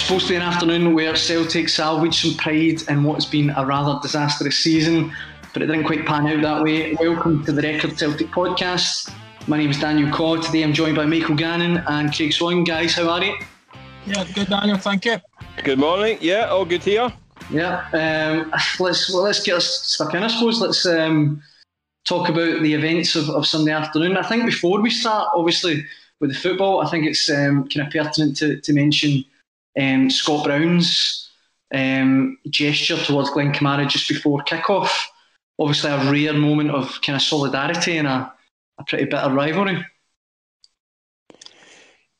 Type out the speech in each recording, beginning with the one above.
was supposed to be an afternoon where Celtic salvaged some pride in what's been a rather disastrous season, but it didn't quite pan out that way. Welcome to the Record Celtic podcast. My name is Daniel Codd. Today I'm joined by Michael Gannon and Craig Swan. Guys, how are you? Yeah, good, Daniel. Thank you. Good morning. Yeah, all good here. Yeah, um, let's well, let's get us stuck in. I suppose let's um, talk about the events of, of Sunday afternoon. I think before we start, obviously with the football, I think it's um, kind of pertinent to, to mention um, Scott Brown's um, gesture towards Glenn Kamara just before kickoff. Obviously, a rare moment of kind of solidarity and a, a pretty bitter rivalry.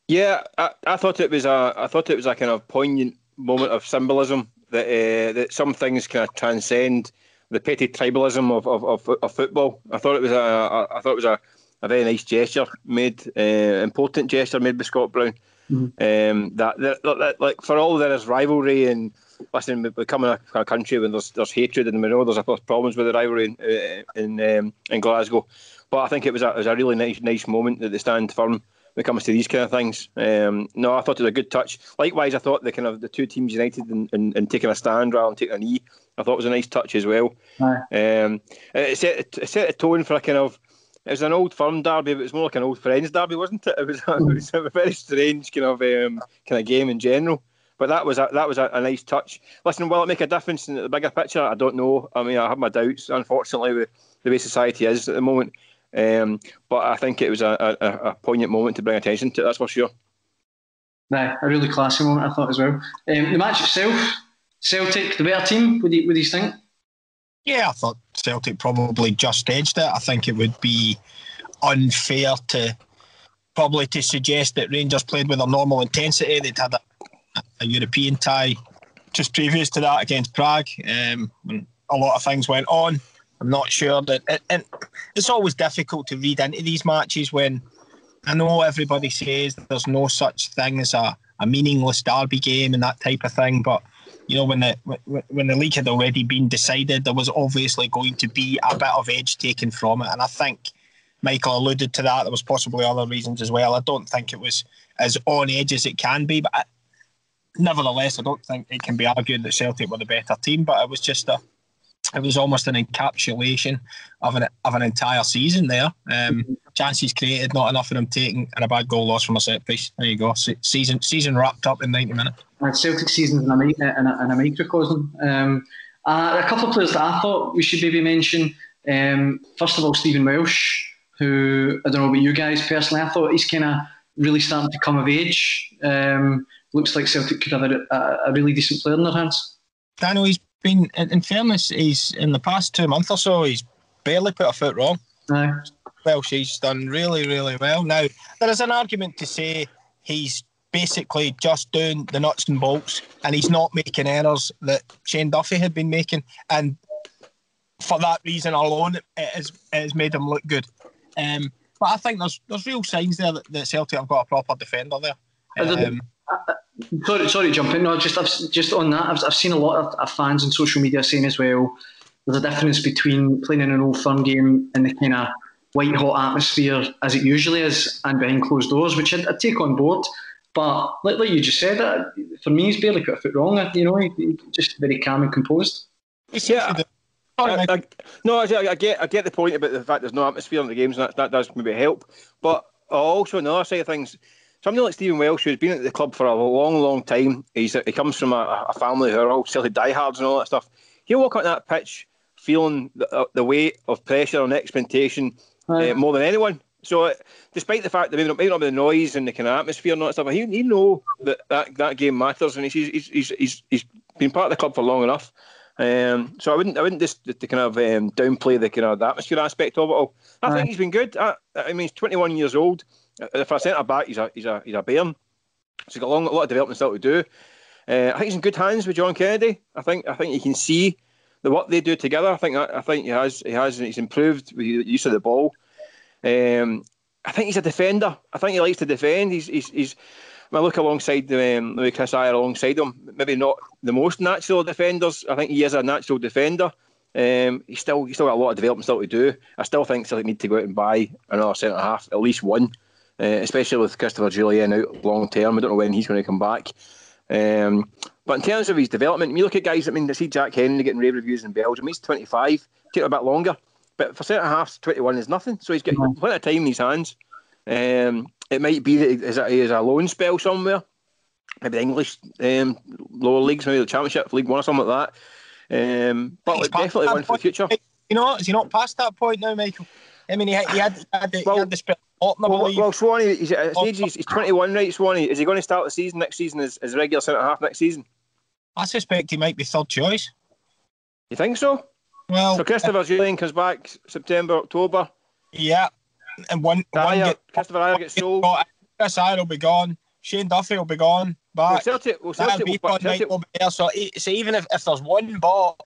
Yeah, I, I thought it was a I thought it was a kind of poignant moment of symbolism that uh, that some things kind of transcend the petty tribalism of, of, of, of, football. I thought it was a, a I thought it was a, a very nice gesture made, uh, important gesture made by Scott Brown. Mm-hmm. Um, that, that, that, like for all there is rivalry and listen, we come in a, a, country when there's there's hatred and we know there's problems with the rivalry in uh, in, um, in Glasgow. But I think it was a, it was a really nice nice moment that they stand firm when it comes to these kind of things. Um, no, I thought it was a good touch. Likewise, I thought the kind of the two teams united and, taking a stand rather than taking a knee. I thought it was a nice touch as well. Um, it set it set a tone for a kind of it was an old firm derby, but it was more like an old friends derby, wasn't it? It was, it was a very strange kind of um, kind of game in general. But that was a, that was a, a, nice touch. Listen, will it make a difference in the bigger picture? I don't know. I mean, I have my doubts. Unfortunately, with the way society is at the moment, um, but I think it was a, a, a, poignant moment to bring attention to. That's for sure. Nah, a really classy moment, I thought as well. Um, the match itself, Celtic, the better team. Do you, do you think? Yeah, I thought Celtic probably just edged it. I think it would be unfair to probably to suggest that Rangers played with a normal intensity. They'd had a, a European tie just previous to that against Prague, um, a lot of things went on. I'm not sure that, it, and it's always difficult to read into these matches when I know everybody says there's no such thing as a, a meaningless derby game and that type of thing, but you know when the when the league had already been decided, there was obviously going to be a bit of edge taken from it, and I think Michael alluded to that. There was possibly other reasons as well. I don't think it was as on edge as it can be, but I, nevertheless, I don't think it can be argued that Celtic were the better team. But it was just a it was almost an encapsulation of an of an entire season there. Um, chances created, not enough of them taking, and a bad goal loss from a set piece. There you go. season season wrapped up in ninety minutes. And Celtic season in a, in a, in a microcosm. Um, uh, a couple of players that I thought we should maybe mention. Um, first of all, Stephen Welsh, who I don't know about you guys personally. I thought he's kind of really starting to come of age. Um, looks like Celtic could have a, a, really decent player in their hands. Daniel, he's been, in, fairness, he's in the past two months or so, he's barely put a foot wrong. No. Well, she's done really, really well. Now, there is an argument to say he's basically just doing the nuts and bolts and he's not making errors that Shane Duffy had been making. And for that reason alone, it has, it has made him look good. Um, but I think there's there's real signs there that, that Celtic have got a proper defender there. Um, sorry, sorry to jump in. No, just I've, just on that, I've, I've seen a lot of, of fans on social media saying as well. There's a difference between playing in an old firm game and the kind of white hot atmosphere as it usually is, and behind closed doors, which I'd, I'd take on board. But like, like you just said, that for me, he's barely put a foot wrong. You know, he, he just very calm and composed. Yeah. I, I, no, I, I, get I get the point about the fact there's no atmosphere in the games, and that, that does maybe help. But also another side of things, somebody like Stephen Welsh, who's been at the club for a long, long time, he's he comes from a, a family who are all Celtic diehards and all that stuff. He'll walk on that pitch feeling the, uh, the weight of pressure and expectation uh, more than anyone. So, uh, despite the fact that maybe not, maybe not the noise and the kind of atmosphere and all that stuff, he, he know that, that that game matters, and he's he's, he's he's he's been part of the club for long enough. Um, so I wouldn't I wouldn't just to kind of um, downplay the kind of the atmosphere aspect of it all. I think he's been good. I, I mean, he's 21 years old. If I centre back, he's a he's a he's a bairn. So he's got a, long, a lot of development still to do. Uh, I think he's in good hands with John Kennedy. I think I think you can see the what they do together. I think I think he has he has he's improved with use of the ball. Um, I think he's a defender. I think he likes to defend. He's he's, he's I look alongside um, Louis Chris Ajer alongside him, maybe not the most natural defenders. I think he is a natural defender. Um, he's still he's still got a lot of development still to do. I still think Celtic need to go out and buy another centre half, at least one uh, especially with Christopher Jullien out long term. I don't know when he's going to come back. Um, but in terms of his development, you look at guys. I mean, I see Jack Hendry getting rave reviews in Belgium. He's 25. Take a bit longer, but for centre halves, 21 is nothing. So he's got mm-hmm. plenty of time in his hands. Um, it might be that he a, he's a loan spell somewhere, maybe the English um, lower leagues, maybe the Championship, League One, or something like that. Um, but he's definitely one for the future. You know, is he not past that point now, Michael? I mean, he had, he had, he had, the, well, he had the spell. Well, well, Swanee, he's, he's, he's 21, right, Swanee? Is he going to start the season next season as, as regular centre half next season? I suspect he might be third choice. You think so? Well, so Christopher Jullien comes back September, October. Yeah, and one, Ajer, one get, Christopher Ajer gets sold. Chris Ajer will be gone. Shane Duffy will be gone. Back. Well, Celtic, well, Celtic, will, Celtic, will be there. So, so even if, if there's one bought,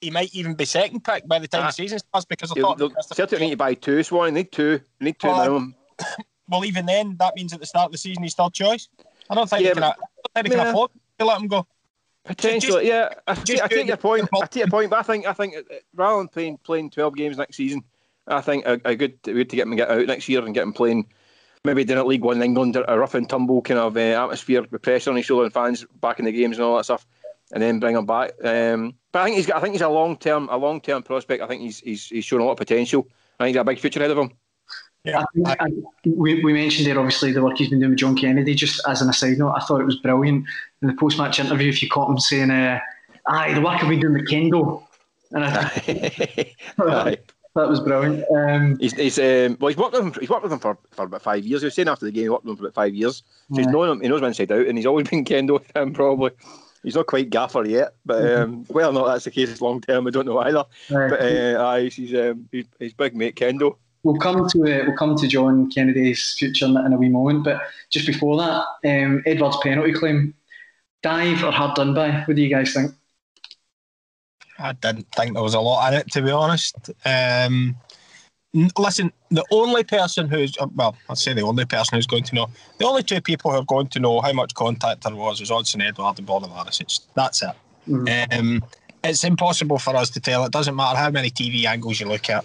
he might even be second pick by the time uh, the season starts because I thought Celtic need to buy two. Swan need two. They need two well, minimum. Well, even then, that means at the start of the season he's third choice. I don't think yeah, they can, but, can afford to let him go. Potentially, just, yeah. I, just I take your point. I take your point, but I think I think uh, rather than playing playing twelve games next season, I think a, a good way to get him get out next year and get him playing maybe down at League One in England, a rough and tumble kind of uh, atmosphere with pressure on his shoulder and fans back in the games and all that stuff, and then bring him back. Um, but I think he's got, I think he's a long term a long term prospect. I think he's he's he's shown a lot of potential. I think he's got a big future ahead of him. Yeah, I, I, we, we mentioned there obviously the work he's been doing with John Kennedy. Just as an aside note, I thought it was brilliant in the post match interview. If you caught him saying, uh, "Aye, the work I've been doing with Kendo," and I, that was brilliant. Um, he's, he's um, well, he's worked with him. He's worked with him for, for about five years. He was saying after the game, he worked with him for about five years. So yeah. he's known him. He knows him inside out, and he's always been kendo with him. Probably, he's not quite gaffer yet, but mm-hmm. um, well, not that's the case long term. I don't know either. Right. But uh, aye, he's, um, he's he's big mate kendo. We'll come to uh, we'll come to John Kennedy's future in, in a wee moment, but just before that, um, Edouard's penalty claim, dive or hard done by? What do you guys think? I didn't think there was a lot in it, to be honest. Um, listen, the only person who's, uh, well, I'll say the only person who's going to know, the only two people who are going to know how much contact there was is Odsonne Edouard and Borna that's it. Mm. Um, it's impossible for us to tell. It doesn't matter how many TV angles you look at.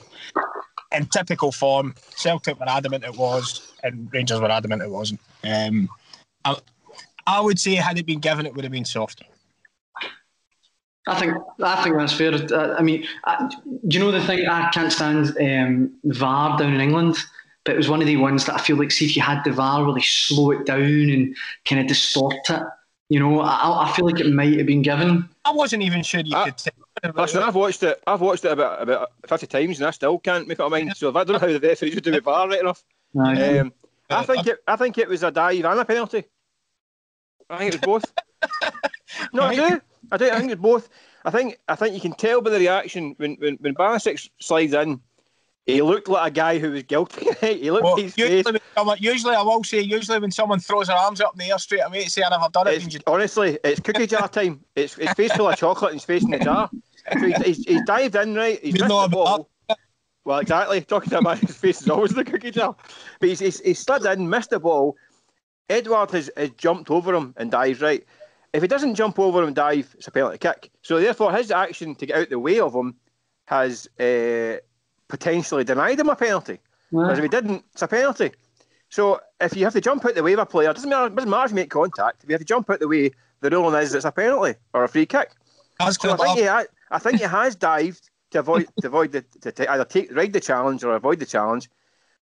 In typical form, Celtic were adamant it was, and Rangers were adamant it wasn't. Um, I, I would say, had it been given, it would have been soft. I think I think that's fair. Uh, I mean, I, do you know the thing? I can't stand um, VAR down in England, but it was one of the ones that I feel like, see, if you had the VAR, really slow it down and kind of distort it. You know, I, I feel like it might have been given. I wasn't even sure you I, could. Listen, I've watched it. I've watched it about about fifty times, and I still can't make up my mind. So if I don't know how the referees would do with VAR right enough. Um, I think it. I think it was a dive and a penalty. I think it was both. no, I do. I do. I think it's both. I think I think you can tell by the reaction when when when Barisic slides in. He looked like a guy who was guilty. he looked well, usually, usually, I will say, usually when someone throws their arms up in the air straight away to say, I've never done it. It's, honestly, it's cookie jar time. It's, his face full of chocolate and he's facing the jar. So he's, he's, he's dived in, right? He's missed the ball. Well, exactly. Talking about his face is always the cookie jar. But he's, he's, he's slid in, missed the ball. Edouard has, has jumped over him and dives right. If he doesn't jump over him and dive, it's a penalty kick. So therefore, his action to get out the way of him has uh, potentially denied him a penalty. Because if he didn't, it's a penalty. So if you have to jump out the way of a player, doesn't matter, it doesn't matter if you make contact. If you have to jump out the way, the ruling is it's a penalty or a free kick. That's so I think, he ha- I think he has dived to avoid to avoid the to, to either take ride the challenge or avoid the challenge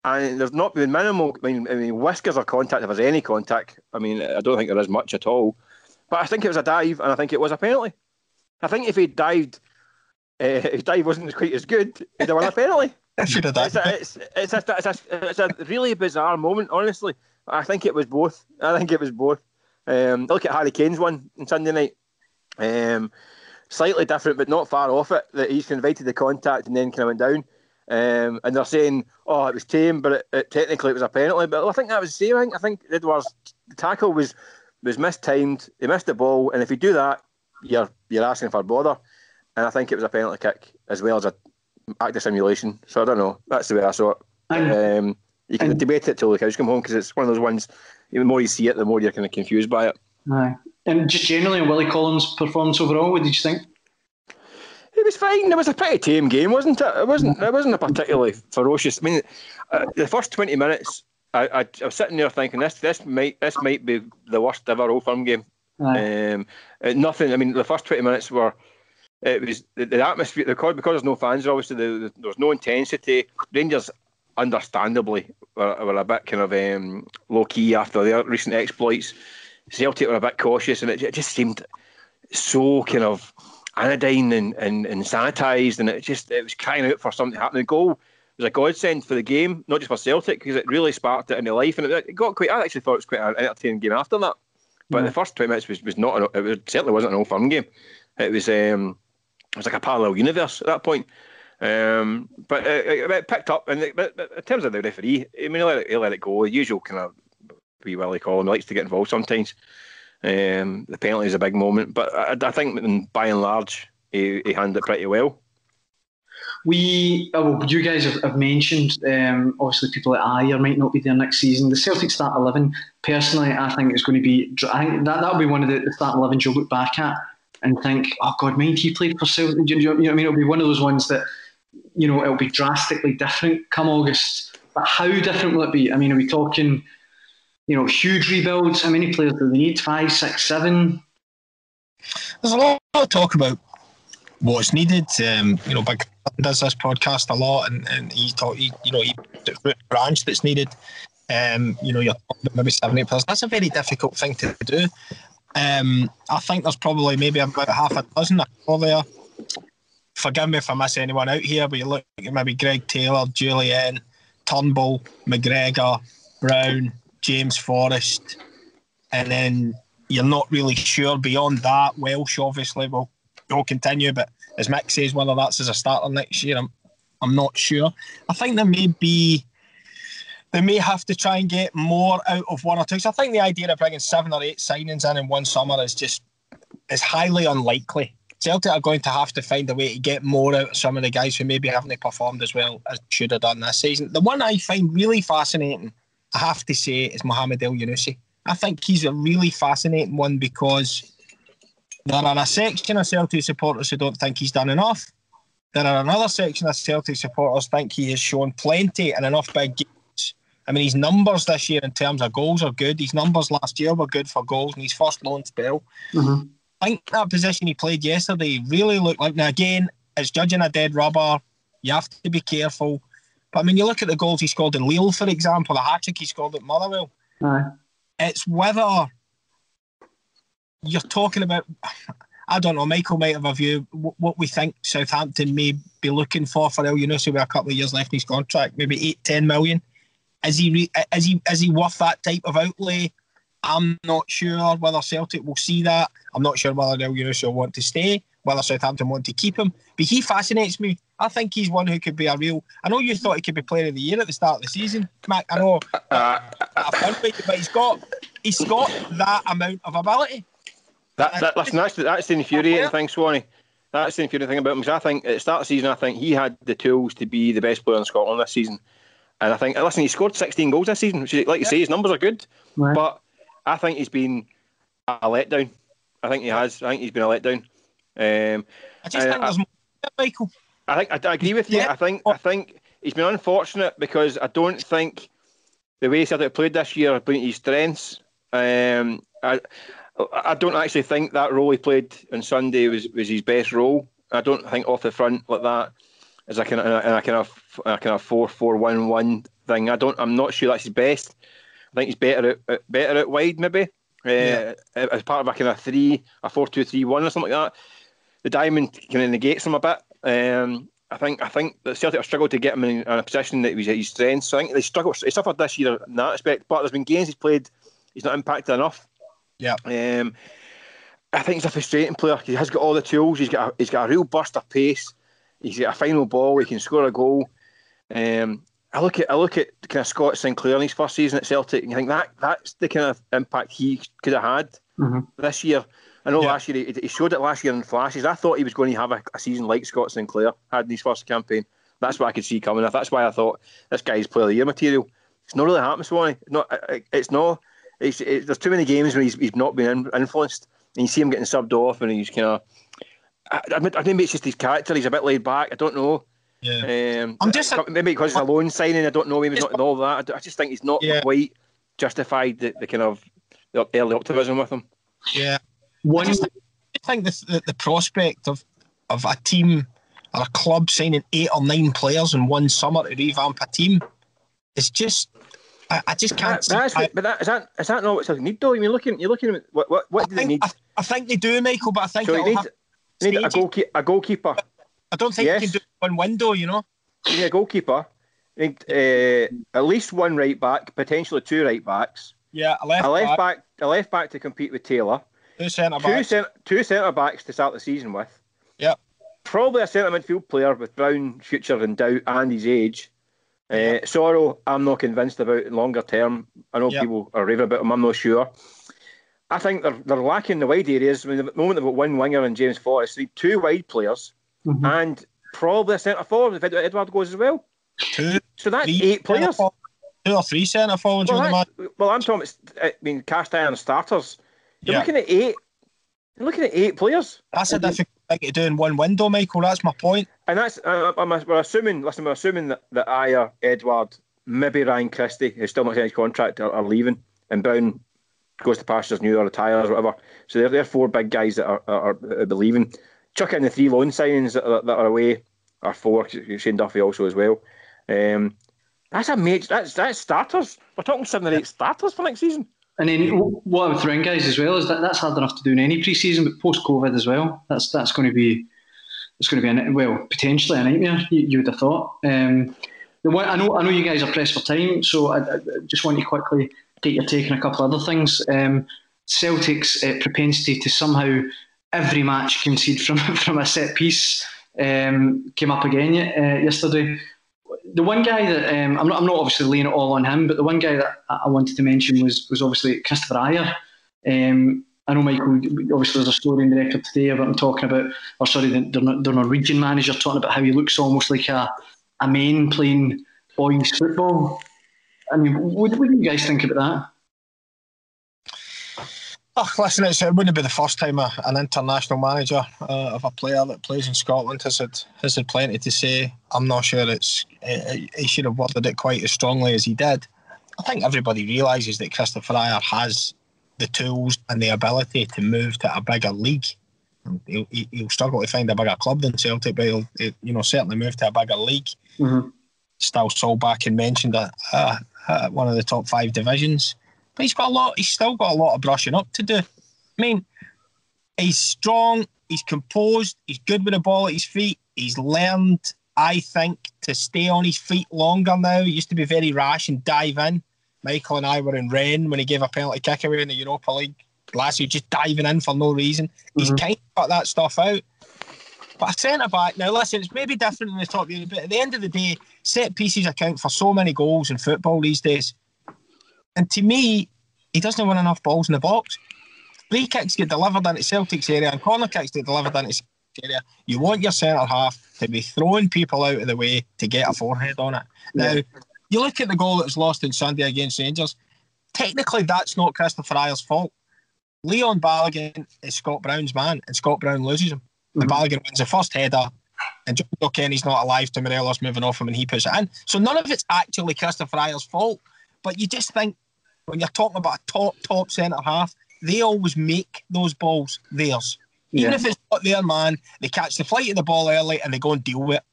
and there's not been minimal. I mean, I mean, whiskers of contact. If there's any contact, I mean, I don't think there is much at all. But I think it was a dive, and I think it was a penalty. I think if he dived, uh, his dive wasn't quite as good, he'd have won a penalty. Should have done. It's a, it's, it's, a, it's, a, it's a really bizarre moment, honestly. I think it was both. I think it was both. Um, look at Harry Kane's one on Sunday night. Um, slightly different, but not far off it. That he's invited the contact and then kind of went down. Um, and they're saying, "Oh, it was tame, but it, it, technically it was a penalty." But I think that was the same. I think, I think Edouard's tackle was was mistimed. He missed the ball, and if you do that, you're you're asking for bother. And I think it was a penalty kick as well as a act of simulation. So I don't know. That's the way I saw it. Um, you can and, debate it till the cows come home because it's one of those ones. The more you see it, the more you're kind of confused by it. Aye. And just generally, Willie Collum's performance overall, what did you think? It was fine. It was a pretty tame game, wasn't it? It wasn't. It wasn't a particularly ferocious. I mean, uh, the first twenty minutes, I, I, I, was sitting there thinking this this might this might be the worst ever Old Firm game. Um, nothing. I mean, the first twenty minutes were it was the, the atmosphere. The because there's no fans, obviously the, the, there was no intensity. Rangers, understandably, were, were a bit kind of um, low key after their recent exploits. Celtic were a bit cautious, and it, it just seemed so kind of anodyne and, and, and sanitised, and it just it was crying out for something to happen. The goal was a godsend for the game, not just for Celtic, because it really sparked it into life, and it, it, got quite. I actually thought it was quite an entertaining game after that. But yeah. the first twenty minutes was, was not. An, it was, certainly wasn't an all fun game. It was um, it was like a parallel universe at that point. Um, but it, it, picked up, and it, but in terms of the referee, I mean, he let it, he let it go. The usual kind of wee Willie Collum. He likes to get involved sometimes. Um, the penalty is a big moment, but I, I think by and large, he, he handled it pretty well. We, oh, you guys have, have mentioned, um, obviously, people at Ajer might not be there next season. The Celtic start 11, personally, I think it's going to be, I think that, that'll be one of the, the start 11s you'll look back at and think, oh, God, mind he played for Celtic. You know, what I mean? It'll be one of those ones that, you know, it'll be drastically different come August. But how different will it be? I mean, are we talking you know, huge rebuilds. How many players do they need? Five, six, seven? There's a lot of talk about what's needed. Um, you know, Big does this podcast a lot, and, and he talk, he, you know, he branch that's needed. Um, you know, you're talking about maybe seven, eight players. That's a very difficult thing to do. Um, I think there's probably maybe about half a dozen or there. Forgive me if I miss anyone out here, but you look at maybe Greg Taylor, Jullien, Turnbull, McGregor, Brown, James Forrest, and then you're not really sure beyond that. Welsh obviously will will continue, but as Mick says, whether that's as a starter next year, I'm I'm not sure. I think there may be they may have to try and get more out of one or two. So I think the idea of bringing seven or eight signings in in one summer is just is highly unlikely. Celtic are going to have to find a way to get more out of some of the guys who maybe haven't performed as well as should have done this season. The one I find really fascinating I have to say, is Mohamed Elyounoussi. I think he's a really fascinating one because there are a section of Celtic supporters who don't think he's done enough. There are another section of Celtic supporters think he has shown plenty and enough big games. I mean, his numbers this year in terms of goals are good. His numbers last year were good for goals in his first loan spell. Mm-hmm. I think that position he played yesterday really looked like. Now, again, it's judging a dead rubber. You have to be careful. But I mean, you look at the goals he scored in Lille, for example, the hat trick he scored at Motherwell. Aye. It's whether you're talking about. I don't know. Michael might have a view what we think Southampton may be looking for for El Elyounoussi with a couple of years left in his contract, maybe eight, ten million. Is he re, is he is he worth that type of outlay? I'm not sure whether Celtic will see that. I'm not sure whether Elyounoussi will want to stay, whether Southampton want to keep him. But he fascinates me I think he's one who could be a real. I know you thought he could be player of the year at the start of the season, Mac. I know, uh, but he's got he's got that amount of ability. That, that listen, that's that's the infuriating thing, Swanee. That's the infuriating thing about him because I think at the start of the season, I think he had the tools to be the best player in Scotland this season. And I think, listen, he scored 16 goals this season, which, like you say, his numbers are good. Right. But I think he's been a letdown. I think he has. I think he's been a letdown. Um, I just think there's more, Michael. I think I, I agree with you. Yeah. I think I think he's been unfortunate because I don't think the way Celtic played this year have been his strengths. Um, I I don't actually think that role he played on Sunday was, was his best role. I don't think off the front like that as a kind of a kind of a kind of four four one one thing. I don't. I'm not sure that's his best. I think he's better at better at wide maybe. Uh, yeah. as part of a kind of three, a four two three one or something like that. The diamond kind of negates him a bit. Um, I think I think that Celtic have struggled to get him in, a position that was his strength. So I think they struggled. He suffered this year in that aspect. But there's been games he's played, he's not impacted enough. Yeah. Um, I think he's a frustrating player. Because he has got all the tools. He's got a, he's got a real burst of pace. He's got a final ball. He can score a goal. Um, I look at I look at kind of Scott Sinclair in his first season at Celtic, and I think that that's the kind of impact he could have had mm-hmm. this year. I know yeah. last year he, he, showed it last year in flashes. I thought he was going to have a, a, season like Scott Sinclair had in his first campaign. That's what I could see coming. That's why I thought this guy's player of the year material. It's not really happened, Swanee. Not, it's not. It's, it's, there's too many games where he's, he's not been influenced, and you see him getting subbed off, and he's kind of. I, I, I think it's just his character. He's a bit laid back. I don't know. Yeah. Um, I'm just maybe because it's a loan signing. I don't know. Maybe not all that. I just think he's not yeah. quite justified the, the kind of the early optimism with him. Yeah, One, I, just, I think the, the, the prospect of of a team or a club signing eight or nine players in one summer to revamp a team is just I, I just can't. That, I, but that is that is that not what Celtic need though? I mean, looking you're looking at what what, what do think, they need? I, think they do, Michael, but I think so you need, need a, goalkeeper, a goalkeeper. I don't think yes. you can do one window. You know, you a goalkeeper. You need uh, at least one right back, potentially two right backs. Yeah, a left, a left back. back, a left back to compete with Taylor. Two centre backs. Two, cent- two centre backs to start the season with. Yeah. Probably a centre midfield player with Brown future in doubt and his age. Uh, Soro, I'm not convinced about in longer term. I know yep. people are raving about him. I'm not sure. I think they're they're lacking the wide areas. I mean, at the moment they've got one winger and James Forrest, they two wide players, mm-hmm. and probably a centre forward if Edouard goes as well. Two, so that's eight players. Two or three centre forwards. Well, well, I'm talking. I mean, cast iron starters. You're yeah. looking at eight. You're looking at eight players. That's a difficult thing to do in one window, Michael. That's my point. And that's uh, I'm, we're assuming. Listen, we're assuming that that Ajer, Edouard, maybe Ryan Christie, who's still not signed his contract, are, are, leaving, and Brown goes to pastures new or retires or whatever. So they're, they're four big guys that are, are, are believing. Chuck in the three loan signings that, that, are away are four. Shane Duffy also as well. Um, that's a major. That's that's starters. We're talking seven or eight starters for next season. And then what I would throw in, guys, as well is that that's hard enough to do in any pre-season, but post-COVID as well, that's that's going to be it's going to be a, well potentially a nightmare. You, you would have thought. Um, one, I know I know you guys are pressed for time, so I, I just want to quickly get your take on a couple of other things. Um, Celtic's uh, propensity to somehow every match concede from from a set piece um, came up again uh, yesterday the one guy that um, I'm, not, I'm not obviously laying it all on him, but the one guy that I wanted to mention was was obviously Christopher Ajer. Um, I know Michael. Obviously, there's a story in the record today about him talking about, or sorry, the, the Norwegian manager talking about how he looks almost like a a man playing boys football. I mean, what, what do you guys think about that? Oh, listen, it's, it wouldn't be the first time a, an international manager uh, of a player that plays in Scotland has had has had plenty to say. I'm not sure it's uh, he should have worded it quite as strongly as he did. I think everybody realises that Christopher Ajer has the tools and the ability to move to a bigger league. He'll, he'll struggle to find a bigger club than Celtic, but he'll, you know certainly move to a bigger league. Mm-hmm. Still, Solbakken and mentioned that uh, uh, one of the top five divisions. But he's got a lot. He's still got a lot of brushing up to do. I mean, he's strong. He's composed. He's good with the ball at his feet. He's learned, I think, to stay on his feet longer now. He used to be very rash and dive in. Michael and I were in Rennes when he gave a penalty kick away in the Europa League last year, just diving in for no reason. Mm-hmm. He's kind of got that stuff out. But a centre back, now listen, it's maybe different in the top unit, but at the end of the day, set pieces account for so many goals in football these days. And to me, he doesn't win enough balls in the box. Free kicks get delivered into Celtic's area and corner kicks get delivered into Celtic's area. You want your centre half to be throwing people out of the way to get a forehead on it. Now, you look at the goal that was lost on Sunday against Rangers. Technically, that's not Christopher Ajer's fault. Leon Balogun is Scott Brown's man, and Scott Brown loses him. Mm-hmm. And Balogun wins the first header, and Jonjoe Kenny's not alive to Morelos moving off him, and he puts it in. So none of it's actually Christopher Ajer's fault. But you just think when you're talking about a top, top centre half, they always make those balls theirs. Even yeah. if it's not their man, they catch the flight of the ball early and they go and deal with it.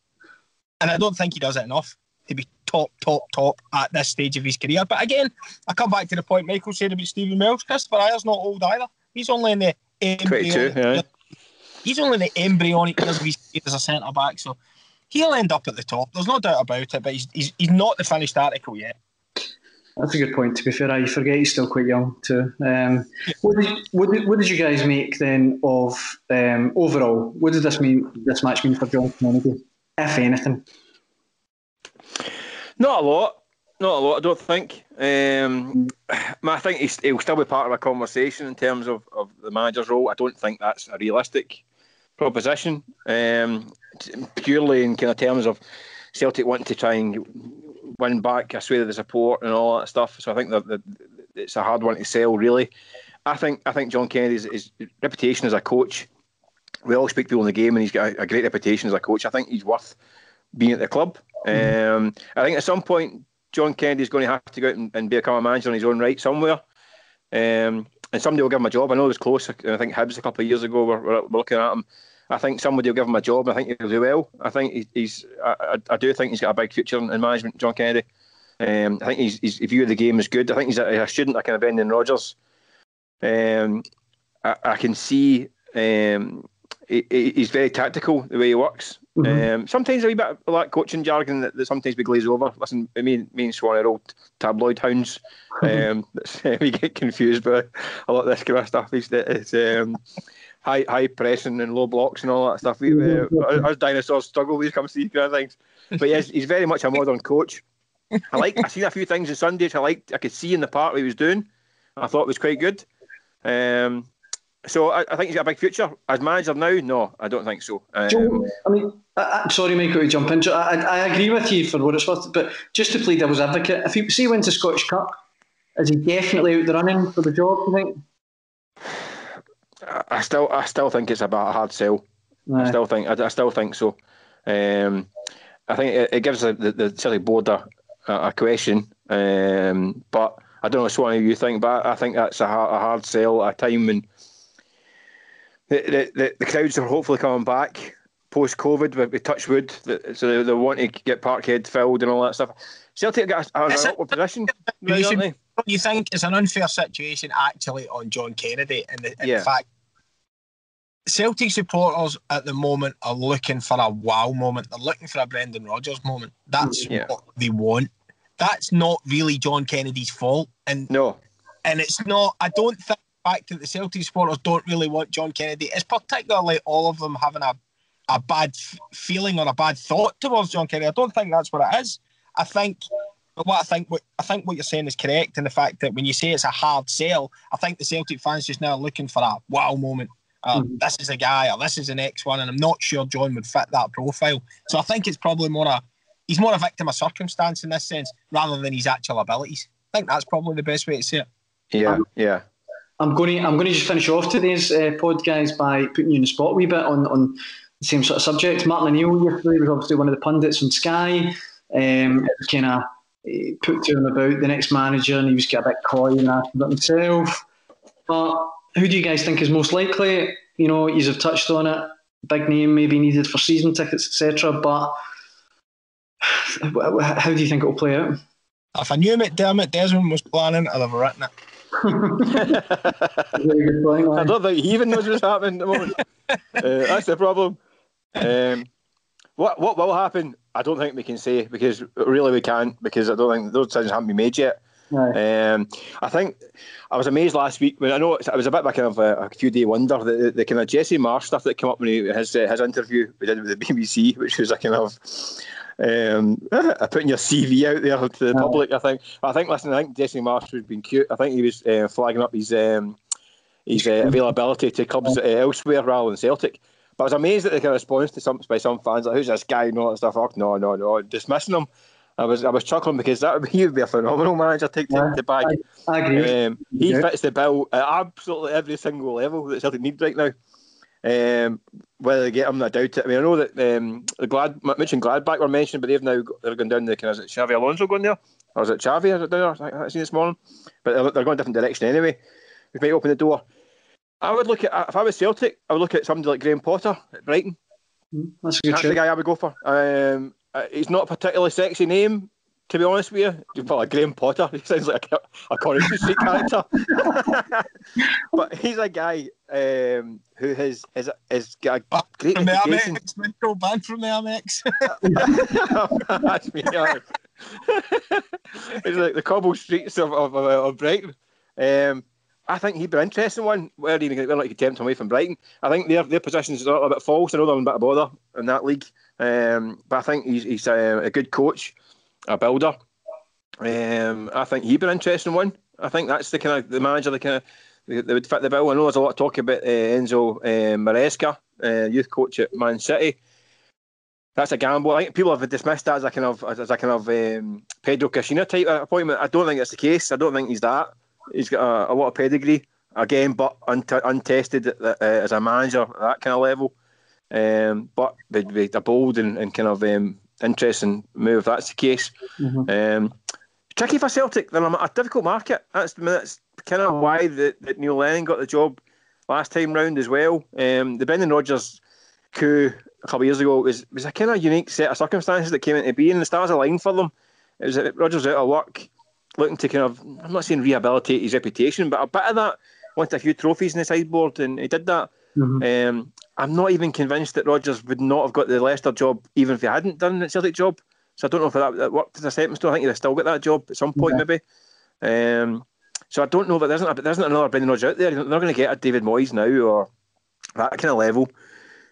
And I don't think he does it enough to be top, top, top at this stage of his career. But again, I come back to the point Michael said about Stephen Welsh. Kristoffer Ajer's not old either. He's only in the embryonic, yeah. He's only in the embryonic years of his career as a centre back. So he'll end up at the top. There's no doubt about it. But he's, he's, he's not the finished article yet. That's a good point. To be fair, I forget he's still quite young too. Um, what, did, what, did, what did you guys make then of um, overall? What did this mean? This match mean for John Kennedy, if anything? Not a lot. Not a lot. I don't think. Um, I think he'll still be part of a conversation in terms of, of the manager's role. I don't think that's a realistic proposition. Um, purely in kind of terms of Celtic wanting to try and win back swathe of the support and all that stuff. So I think that, that it's a hard one to sell, really. I think I think John Kennedy's his reputation as a coach. We all speak to people in the game, and he's got a, a great reputation as a coach. I think he's worth being at the club. Mm-hmm. Um, I think at some point John Kennedy is going to have to go out and, and become a manager on his own right somewhere. Um, and somebody will give him a job. I know it was close. I think Hibs a couple of years ago were, were looking at him. I think somebody will give him a job. I think he'll do well. I think he, he's. I, I, do think he's got a big future in, in management. John Kennedy. Um, I think he's, he's view of the game is good. I think he's a, a student like kind of Brendan Rodgers. Um, I, I, can see um, he, he's very tactical the way he works. Mm-hmm. Um, sometimes a wee bit of that coaching jargon that, that, sometimes we glaze over. Listen, me, me and Swan are old tabloid hounds. Um, we get confused by a lot of this kind of stuff. It's, it's um, high high pressing and low blocks and all that stuff. We, uh, us dinosaurs struggle with it comes to these kind of things. But yes, he's very much a modern coach. I like. I seen a few things on Sunday I liked. I could see in the part he was doing. I thought it was quite good. Um, so I, I, think he's got a big future as manager now. No, I don't think so. Um, Joe, I mean, I, am sorry, Michael, to jump into. I, I agree with you for what it's worth, but just to play devil's advocate, if he see he went to Scottish Cup, is he definitely out the running for the job? You think? I still, I still think it's about a hard sell. I still think, I, I, still think so. Um, I think it, it gives the, the, the City board a, a question, um, but I don't know what you think, but I think that's a, hard, a hard sell at a time when the, the, the crowds are hopefully coming back post COVID with, with Touchwood, so they, they want to get Parkhead filled and all that stuff. Celtic got a, a, position. Really, you think it's an unfair situation actually on John Kennedy, and the, in yeah. fact, Celtic supporters at the moment are looking for a wow moment. They're looking for a Brendan Rodgers moment. That's yeah. what they want. That's not really John Kennedy's fault, and no, and it's not. I don't think fact that the Celtic supporters don't really want John Kennedy is particularly all of them having a, a bad f- feeling or a bad thought towards John Kennedy. I don't think that's what it is. I think but what I think what I think what you're saying is correct in the fact that when you say it's a hard sell, I think the Celtic fans just now are looking for a wow moment. Uh, mm-hmm. This is a guy, or this is the next one, and I'm not sure John would fit that profile. So I think it's probably more a he's more a victim of circumstance in this sense rather than his actual abilities. I think that's probably the best way to say it. Yeah, um, yeah. I'm going to I'm going to just finish off today's uh, pod, guys, by putting you in the spot a wee bit on on the same sort of subject. Martin O'Neill yesterday was obviously one of the pundits on Sky. Um, kind of uh, put to him about the next manager, and he was getting a bit coy and asked about himself. But who do you guys think is most likely? You know, you have touched on it. Big name maybe needed for season tickets, etc. But how do you think it will play out? If I knew what Dermot Desmond was planning, I'd have written it. I don't think he even knows what's happening at the moment. Uh, that's the problem. Um, what what will happen? I don't think we can say because really we can't because I don't think those decisions haven't been made yet. Right. Um, I think I was amazed last week when I know it was a bit of a kind of a, a few day wonder the, the, the, kind of Jesse Marsch stuff that came up when he, his uh, his interview we did with the BBC, which was a kind of um, putting your CV out there to the public. I think. I think. Listen, I think Jesse Marsch has been cute. I think he was uh, flagging up his um, his uh, availability to clubs uh, elsewhere rather than Celtic. But I was amazed at the kind of response to some by some fans like, "Who's this guy?" and all that stuff. Oh, no, no, no, dismissing him. I was I was chuckling because that would be, he would be a phenomenal manager take yeah, the bag. I, I agree. Um, he yeah. fits the bill at absolutely every single level that Celtic need right now. Um, whether they get him, I doubt it. I mean, I know that um, the Glad mentioned Gladbach were mentioned, but they've now they're going down the kind of is it Xabi Alonso going there, or is it Xavi? Is it down there? I seen this morning, but they're, they're going a different direction anyway. We might open the door. I would look at if I was Celtic, I would look at somebody like Graham Potter at Brighton. Mm, that's, that's the guy I would go for. Um, uh, he's not a particularly sexy name, to be honest with you, well, like Graham Potter, he sounds like a, a Coronation Street character. but he's a guy um, who has has, has got a great from reputation. the Amex, Metro banned from the Amex. That's me. It's like the cobble streets of of, of Brighton. Um, I think he'd be an interesting one. Where he where like he tempt him away from Brighton. I think their their positions is a little bit false. I know they're a bit of bother in that league, um, but I think he's he's a, a good coach a builder. Um, I think he'd be an interesting one. I think that's the kind of the manager that kind of they would fit the bill. I know there's a lot of talk about uh, Enzo uh, Maresca, uh, youth coach at Man City. That's a gamble. I think people have dismissed that as a kind of as a kind of um, Pedro Caixinha type appointment. I don't think that's the case. I don't think he's that. He's got a, a lot of pedigree again, but untested uh, as a manager at that kind of level. Um, but they're bold and, and kind of um, interesting move. That's the case. Mm-hmm. Um, tricky for Celtic. They're a difficult market. That's, that's kind of why that, Neil Lennon got the job last time round as well. Um, the Brendan Rodgers coup a couple of years ago was was a kind of unique set of circumstances that came into being. The stars aligned for them. It was Rodgers out of work, looking to kind of I'm not saying rehabilitate his reputation, but a bit of that. Wanted a few trophies in the sideboard, and he did that. Mm-hmm. Um, I'm not even convinced that Rodgers would not have got the Leicester job even if he hadn't done the Celtic job. So I don't know if that, that worked as a stepping stone. I think he'd have still got that job at some point, yeah. maybe. Um, so I don't know, but there isn't, a, there isn't another Brendan Rodgers out there. They're not going to get a David Moyes now or that kind of level.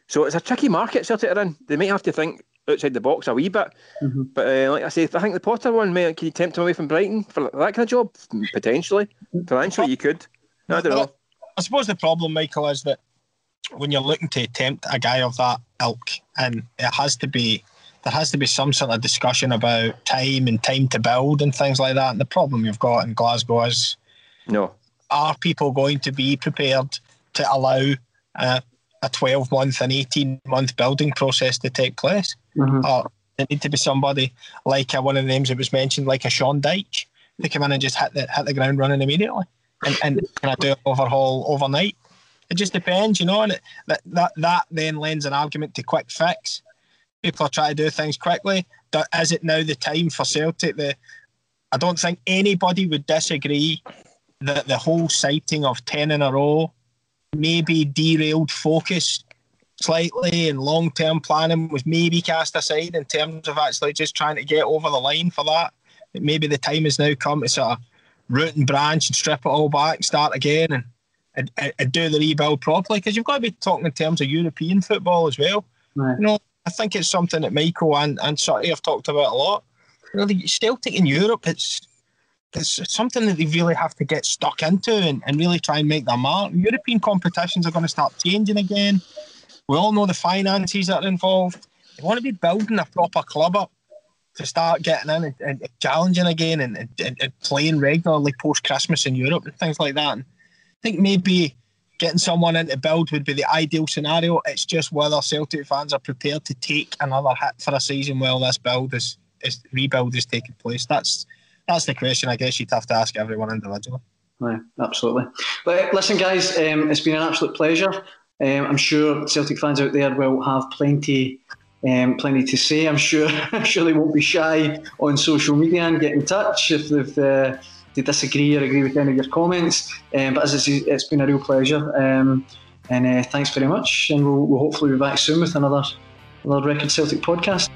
So it's a tricky market Celtic are in. They might have to think outside the box a wee bit. Mm-hmm. But uh, like I say, I think the Potter one, may, can you tempt him away from Brighton for that kind of job? Potentially. Financially, you could. I don't know. I suppose the problem, Michael, is that when you're looking to tempt a guy of that ilk, and it has to be there has to be some sort of discussion about time and time to build and things like that. And the problem you've got in Glasgow is no, are people going to be prepared to allow uh, a 12 month and 18 month building process to take place? Mm-hmm. Or there need to be somebody like uh, one of the names that was mentioned, like a Sean Dyche, to come in and just hit the hit the ground running immediately and, and kind of do an overhaul overnight. It just depends, you know, and it, that, that that then lends an argument to quick fix. People are trying to do things quickly. Is it now the time for Celtic? The I don't think anybody would disagree that the whole sighting of ten in a row maybe derailed focus slightly and long term planning was maybe cast aside in terms of actually just trying to get over the line for that. Maybe the time has now come to sort of root and branch and strip it all back, start again, and and, and do the rebuild properly. Because you've got to be talking in terms of European football as well. Right. You know, I think it's something that Michael and and Sutty have talked about a lot. You know, the Celtic in Europe, it's it's something that they really have to get stuck into and, and really try and make their mark. European competitions are going to start changing again. We all know the finances that are involved. They want to be building a proper club up to start getting in and, and challenging again and, and, and playing regularly post Christmas in Europe and things like that. And I think maybe getting someone into build would be the ideal scenario. It's just whether Celtic fans are prepared to take another hit for a season while this build is, is rebuild is taking place. That's that's the question. I guess you'd have to ask everyone individually. Right, absolutely. But listen, guys, um, it's been an absolute pleasure. Um, I'm sure Celtic fans out there will have plenty um, plenty to say. I'm sure I'm sure they won't be shy on social media and get in touch if they've, uh, they disagree or agree with any of your comments. Um, but as it's been a real pleasure. Um, and uh, thanks very much. And we'll, we'll hopefully be back soon with another another Record Celtic podcast.